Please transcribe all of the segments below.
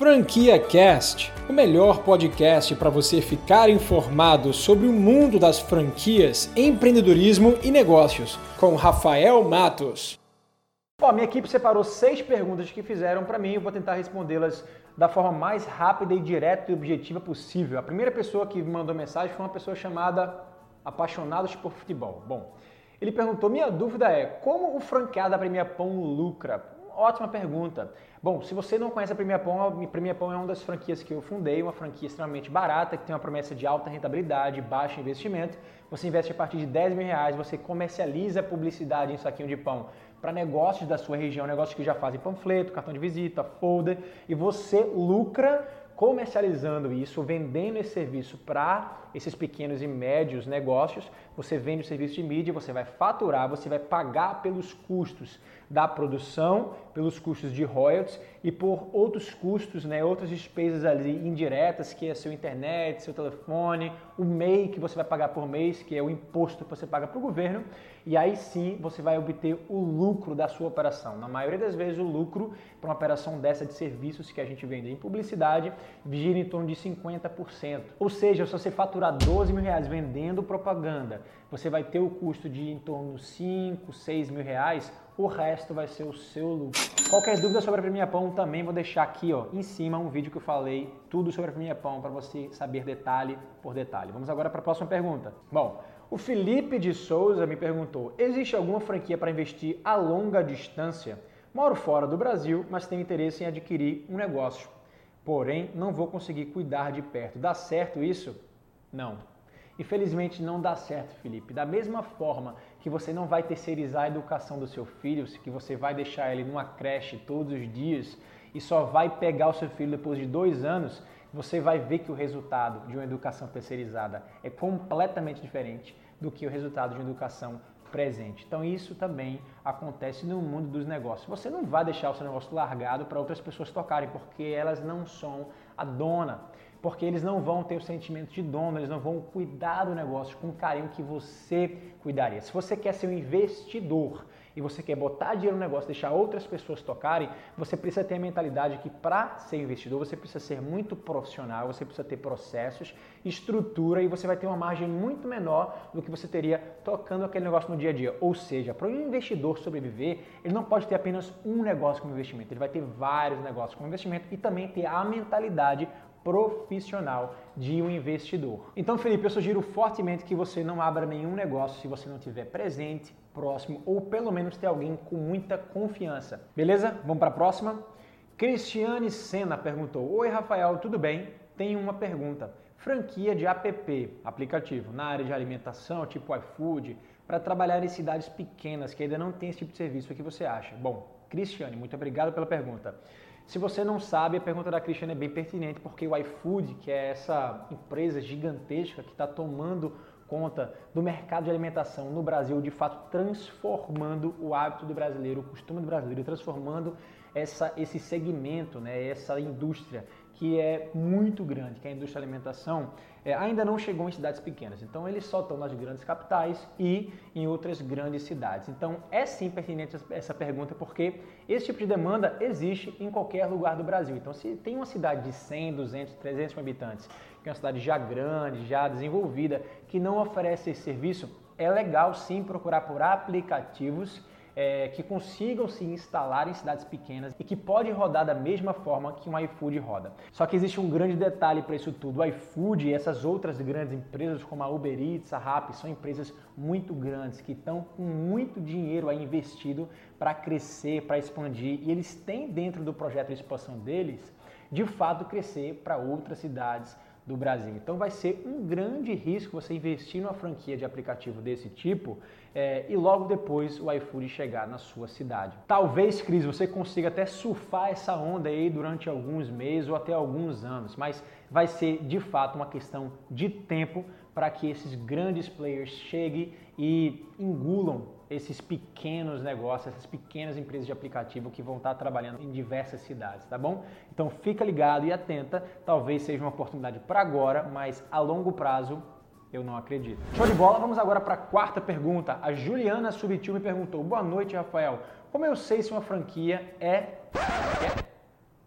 Franquia Cast, o melhor podcast para você ficar informado sobre o mundo das franquias, empreendedorismo e negócios, com Rafael Matos. Bom, minha equipe separou seis perguntas que fizeram para mim, eu vou tentar respondê-las da forma mais rápida e direta e objetiva possível. A primeira pessoa que me mandou mensagem foi uma pessoa chamada Apaixonados por Futebol. Bom, ele perguntou: minha dúvida é como o franqueado da Premier Pão lucra? Ótima pergunta. Bom, se você não conhece a Premier Pão, a Premier Pão é uma das franquias que eu fundei, uma franquia extremamente barata, que tem uma promessa de alta rentabilidade, baixo investimento. Você investe a partir de 10 mil reais, você comercializa publicidade em saquinho de pão para negócios da sua região, negócios que já fazem panfleto, cartão de visita, folder, e você lucra comercializando isso, vendendo esse serviço para esses pequenos e médios negócios, você vende o serviço de mídia, você vai faturar, você vai pagar pelos custos da produção, pelos custos de royalties e por outros custos, né, outras despesas ali indiretas, que é seu internet, seu telefone, o MEI que você vai pagar por mês, que é o imposto que você paga para o governo, e aí sim você vai obter o lucro da sua operação. Na maioria das vezes o lucro para uma operação dessa de serviços que a gente vende em publicidade gira em torno de 50%. Ou seja, se você faturar 12 mil reais vendendo propaganda, você vai ter o custo de em torno de 5, 6 mil reais, o resto vai ser o seu lucro. Qualquer dúvida sobre a Premia Pão também vou deixar aqui ó, em cima um vídeo que eu falei tudo sobre a Premia Pão para você saber detalhe por detalhe. Vamos agora para a próxima pergunta. Bom, o Felipe de Souza me perguntou: existe alguma franquia para investir a longa distância? Moro fora do Brasil, mas tenho interesse em adquirir um negócio. Porém, não vou conseguir cuidar de perto. Dá certo isso? Não. Infelizmente não dá certo, Felipe. Da mesma forma que você não vai terceirizar a educação do seu filho, que você vai deixar ele numa creche todos os dias e só vai pegar o seu filho depois de dois anos, você vai ver que o resultado de uma educação terceirizada é completamente diferente do que o resultado de uma educação presente. Então isso também acontece no mundo dos negócios. Você não vai deixar o seu negócio largado para outras pessoas tocarem, porque elas não são a dona porque eles não vão ter o sentimento de dono, eles não vão cuidar do negócio com o carinho que você cuidaria. Se você quer ser um investidor e você quer botar dinheiro no negócio, deixar outras pessoas tocarem, você precisa ter a mentalidade que para ser investidor você precisa ser muito profissional, você precisa ter processos, estrutura e você vai ter uma margem muito menor do que você teria tocando aquele negócio no dia a dia. Ou seja, para um investidor sobreviver, ele não pode ter apenas um negócio como investimento, ele vai ter vários negócios como investimento e também ter a mentalidade profissional de um investidor. Então, Felipe, eu sugiro fortemente que você não abra nenhum negócio se você não tiver presente, próximo ou pelo menos ter alguém com muita confiança. Beleza? Vamos para a próxima? Cristiane Sena perguntou: Oi, Rafael, tudo bem? Tenho uma pergunta. Franquia de app, aplicativo, na área de alimentação, tipo iFood, para trabalhar em cidades pequenas que ainda não tem esse tipo de serviço, o que você acha? Bom, Cristiane, muito obrigado pela pergunta. Se você não sabe, a pergunta da Cristiane é bem pertinente, porque o iFood, que é essa empresa gigantesca que está tomando conta do mercado de alimentação no Brasil, de fato transformando o hábito do brasileiro, o costume do brasileiro, transformando essa, esse segmento, né, essa indústria que é muito grande, que é a indústria da alimentação, é, ainda não chegou em cidades pequenas. Então eles só estão nas grandes capitais e em outras grandes cidades. Então é sim pertinente essa pergunta porque esse tipo de demanda existe em qualquer lugar do Brasil. Então se tem uma cidade de 100, 200, 300 mil habitantes, que é uma cidade já grande, já desenvolvida, que não oferece esse serviço, é legal sim procurar por aplicativos é, que consigam se instalar em cidades pequenas e que pode rodar da mesma forma que um iFood roda. Só que existe um grande detalhe para isso tudo. O iFood e essas outras grandes empresas como a Uber Eats, a Rappi, são empresas muito grandes que estão com muito dinheiro aí investido para crescer, para expandir e eles têm dentro do projeto de expansão deles, de fato, crescer para outras cidades do Brasil. Então vai ser um grande risco você investir numa franquia de aplicativo desse tipo é, e logo depois o iFood chegar na sua cidade. Talvez, Cris, você consiga até surfar essa onda aí durante alguns meses ou até alguns anos, mas vai ser de fato uma questão de tempo para que esses grandes players cheguem e engulam esses pequenos negócios, essas pequenas empresas de aplicativo que vão estar trabalhando em diversas cidades, tá bom? Então fica ligado e atenta, talvez seja uma oportunidade para agora, mas a longo prazo eu não acredito. Show de bola, vamos agora para a quarta pergunta. A Juliana Subitil me perguntou: Boa noite, Rafael. Como eu sei se uma franquia é. é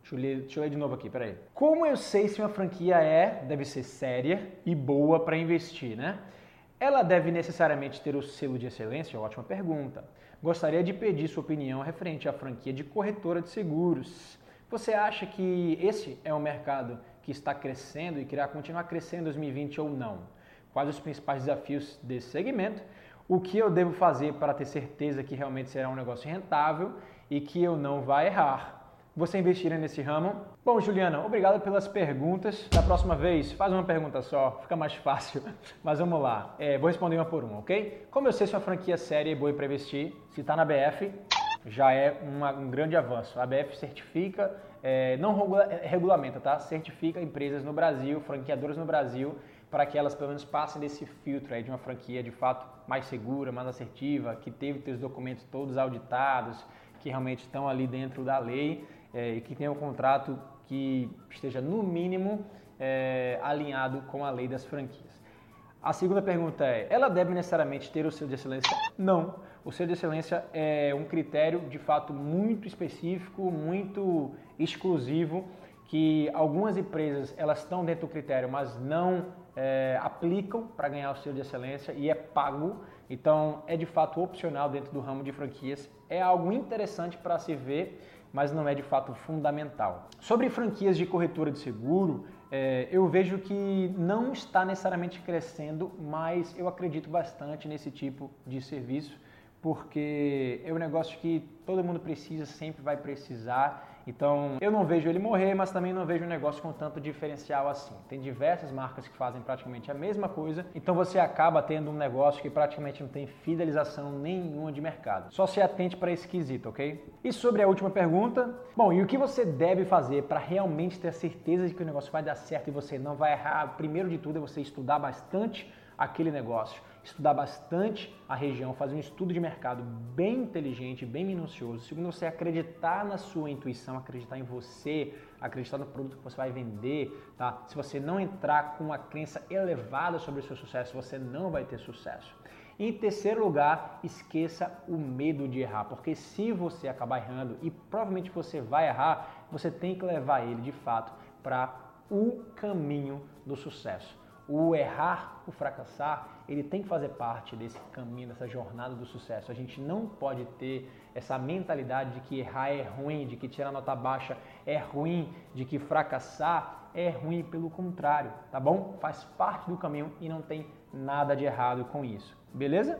Deixa eu, ler, deixa eu ler de novo aqui, peraí. Como eu sei se uma franquia é, deve ser séria e boa para investir, né? Ela deve necessariamente ter o selo de excelência? Ótima pergunta. Gostaria de pedir sua opinião referente à franquia de corretora de seguros. Você acha que esse é um mercado que está crescendo e que irá continuar crescendo em 2020 ou não? Quais os principais desafios desse segmento? O que eu devo fazer para ter certeza que realmente será um negócio rentável e que eu não vai errar? Você investir nesse ramo? Bom, Juliana, obrigado pelas perguntas. Da próxima vez, faz uma pergunta só, fica mais fácil. Mas vamos lá, é, vou responder uma por uma, ok? Como eu sei se uma franquia séria e boa para investir, se está na BF, já é uma, um grande avanço. A BF certifica, é, não regula, é, regulamenta, tá? Certifica empresas no Brasil, franqueadoras no Brasil, para que elas pelo menos passem desse filtro aí de uma franquia de fato mais segura, mais assertiva, que teve seus documentos todos auditados, que realmente estão ali dentro da lei é, e que tenha um contrato que esteja, no mínimo, é, alinhado com a lei das franquias. A segunda pergunta é: ela deve necessariamente ter o selo de excelência? Não. O selo de excelência é um critério de fato muito específico, muito exclusivo, que algumas empresas elas estão dentro do critério, mas não é, aplicam para ganhar o selo de excelência e é pago. Então é de fato opcional dentro do ramo de franquias. É algo interessante para se ver mas não é de fato fundamental. Sobre franquias de corretora de seguro, é, eu vejo que não está necessariamente crescendo, mas eu acredito bastante nesse tipo de serviço, porque é um negócio que todo mundo precisa, sempre vai precisar então, eu não vejo ele morrer, mas também não vejo um negócio com tanto diferencial assim. Tem diversas marcas que fazem praticamente a mesma coisa, então você acaba tendo um negócio que praticamente não tem fidelização nenhuma de mercado. Só se atente para esse quesito, ok? E sobre a última pergunta, bom, e o que você deve fazer para realmente ter a certeza de que o negócio vai dar certo e você não vai errar? Primeiro de tudo é você estudar bastante aquele negócio estudar bastante a região, fazer um estudo de mercado bem inteligente, bem minucioso. Segundo, você acreditar na sua intuição, acreditar em você, acreditar no produto que você vai vender, tá? Se você não entrar com uma crença elevada sobre o seu sucesso, você não vai ter sucesso. Em terceiro lugar, esqueça o medo de errar, porque se você acabar errando, e provavelmente você vai errar, você tem que levar ele de fato para o caminho do sucesso o errar, o fracassar, ele tem que fazer parte desse caminho, dessa jornada do sucesso. A gente não pode ter essa mentalidade de que errar é ruim, de que tirar nota baixa é ruim, de que fracassar é ruim, pelo contrário, tá bom? Faz parte do caminho e não tem nada de errado com isso. Beleza?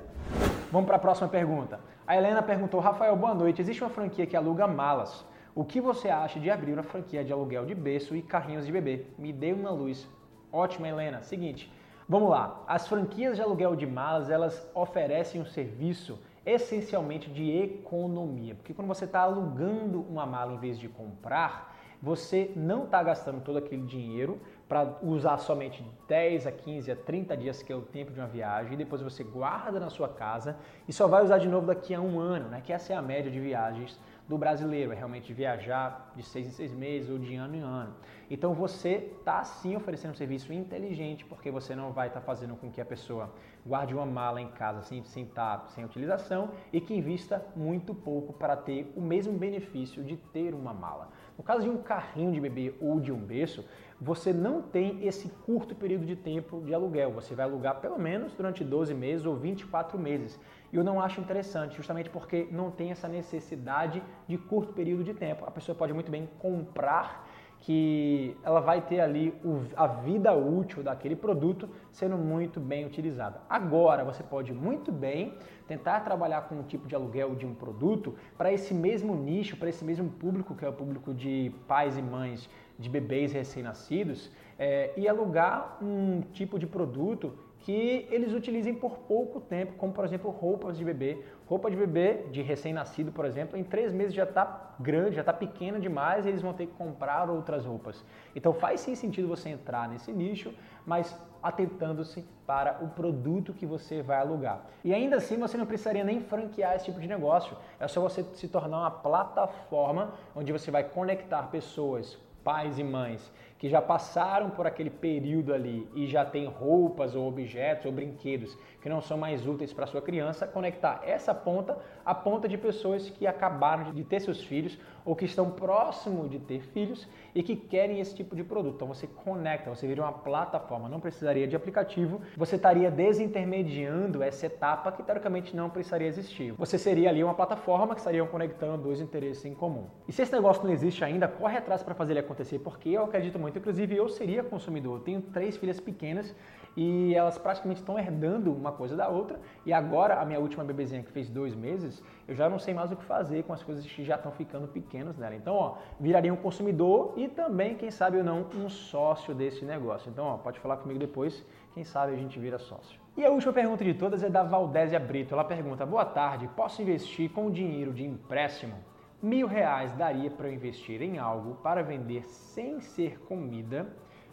Vamos para a próxima pergunta. A Helena perguntou: Rafael, boa noite. Existe uma franquia que aluga malas. O que você acha de abrir uma franquia de aluguel de berço e carrinhos de bebê? Me dê uma luz Ótima, Helena. Seguinte, vamos lá. As franquias de aluguel de malas, elas oferecem um serviço essencialmente de economia, porque quando você está alugando uma mala em vez de comprar, você não está gastando todo aquele dinheiro para usar somente 10 a 15 a 30 dias, que é o tempo de uma viagem, e depois você guarda na sua casa e só vai usar de novo daqui a um ano, né? que essa é a média de viagens do brasileiro, é realmente viajar de seis em seis meses ou de ano em ano. Então você está sim oferecendo um serviço inteligente, porque você não vai estar tá fazendo com que a pessoa guarde uma mala em casa sem, sem, tá, sem utilização e que invista muito pouco para ter o mesmo benefício de ter uma mala. No caso de um carrinho de bebê ou de um berço, você não tem esse curto período de tempo de aluguel. Você vai alugar pelo menos durante 12 meses ou 24 meses. E eu não acho interessante, justamente porque não tem essa necessidade de curto período de tempo. A pessoa pode muito bem comprar que ela vai ter ali a vida útil daquele produto sendo muito bem utilizada. Agora, você pode muito bem tentar trabalhar com um tipo de aluguel de um produto para esse mesmo nicho, para esse mesmo público, que é o público de pais e mães de bebês recém-nascidos, é, e alugar um tipo de produto que eles utilizem por pouco tempo, como por exemplo roupas de bebê. Roupa de bebê de recém-nascido, por exemplo, em três meses já está grande, já está pequena demais e eles vão ter que comprar outras roupas. Então faz sim sentido você entrar nesse nicho, mas atentando-se para o produto que você vai alugar. E ainda assim você não precisaria nem franquear esse tipo de negócio, é só você se tornar uma plataforma onde você vai conectar pessoas, pais e mães que já passaram por aquele período ali e já tem roupas ou objetos ou brinquedos que não são mais úteis para sua criança, conectar essa ponta à ponta de pessoas que acabaram de ter seus filhos ou que estão próximo de ter filhos e que querem esse tipo de produto. Então você conecta, você vira uma plataforma, não precisaria de aplicativo, você estaria desintermediando essa etapa que teoricamente não precisaria existir. Você seria ali uma plataforma que estariam conectando dois interesses em comum. E se esse negócio não existe ainda, corre atrás para fazer ele acontecer, porque eu acredito muito, inclusive eu seria consumidor. Eu tenho três filhas pequenas e elas praticamente estão herdando uma coisa da outra. E agora, a minha última bebezinha que fez dois meses, eu já não sei mais o que fazer com as coisas que já estão ficando pequenas nela. Então, ó, viraria um consumidor e também, quem sabe ou não, um sócio desse negócio. Então, ó, pode falar comigo depois, quem sabe a gente vira sócio. E a última pergunta de todas é da Valdésia Brito. Ela pergunta: Boa tarde, posso investir com dinheiro de empréstimo? Mil reais daria para eu investir em algo para vender sem ser comida?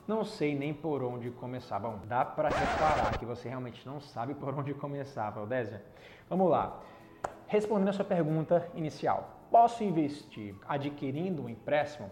Não sei nem por onde começar. Bom, dá para reparar que você realmente não sabe por onde começar, Valdésia. Vamos lá. Respondendo a sua pergunta inicial, posso investir adquirindo um empréstimo?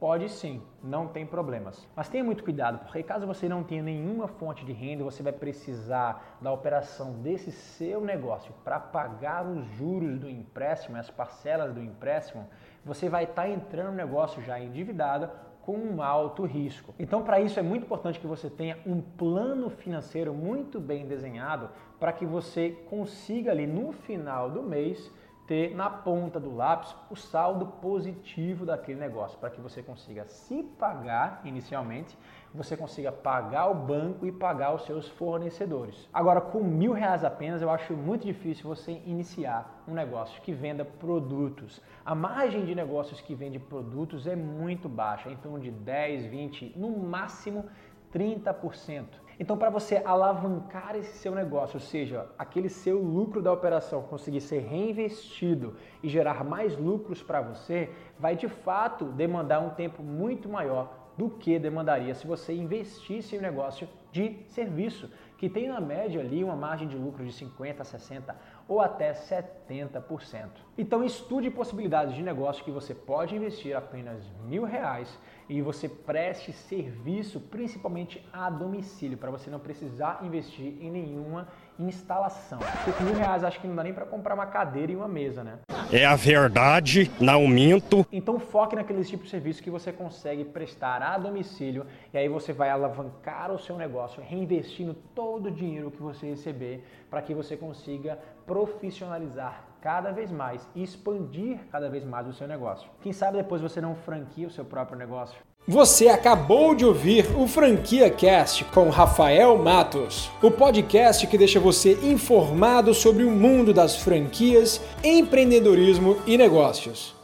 Pode sim, não tem problemas. Mas tenha muito cuidado, porque caso você não tenha nenhuma fonte de renda, você vai precisar da operação desse seu negócio para pagar os juros do empréstimo, as parcelas do empréstimo, você vai estar tá entrando no negócio já endividado com um alto risco. Então, para isso é muito importante que você tenha um plano financeiro muito bem desenhado para que você consiga ali no final do mês ter na ponta do lápis o saldo positivo daquele negócio, para que você consiga se pagar inicialmente, você consiga pagar o banco e pagar os seus fornecedores. Agora, com mil reais apenas, eu acho muito difícil você iniciar um negócio que venda produtos. A margem de negócios que vende produtos é muito baixa, em torno de 10, 20, no máximo 30%. Então, para você alavancar esse seu negócio, ou seja, aquele seu lucro da operação conseguir ser reinvestido e gerar mais lucros para você, vai de fato demandar um tempo muito maior do que demandaria se você investisse em um negócio de serviço, que tem na média ali uma margem de lucro de 50, 60 ou até 70%. Então estude possibilidades de negócio que você pode investir apenas mil reais e você preste serviço principalmente a domicílio, para você não precisar investir em nenhuma instalação. Porque mil reais acho que não dá nem para comprar uma cadeira e uma mesa, né? É a verdade, não minto. Então foque naqueles tipos de serviço que você consegue prestar a domicílio e aí você vai alavancar o seu negócio, reinvestindo todo o dinheiro que você receber para que você consiga profissionalizar cada vez mais e expandir cada vez mais o seu negócio. Quem sabe depois você não franquia o seu próprio negócio? Você acabou de ouvir o Franquia Cast com Rafael Matos, o podcast que deixa você informado sobre o mundo das franquias, empreendedorismo e negócios.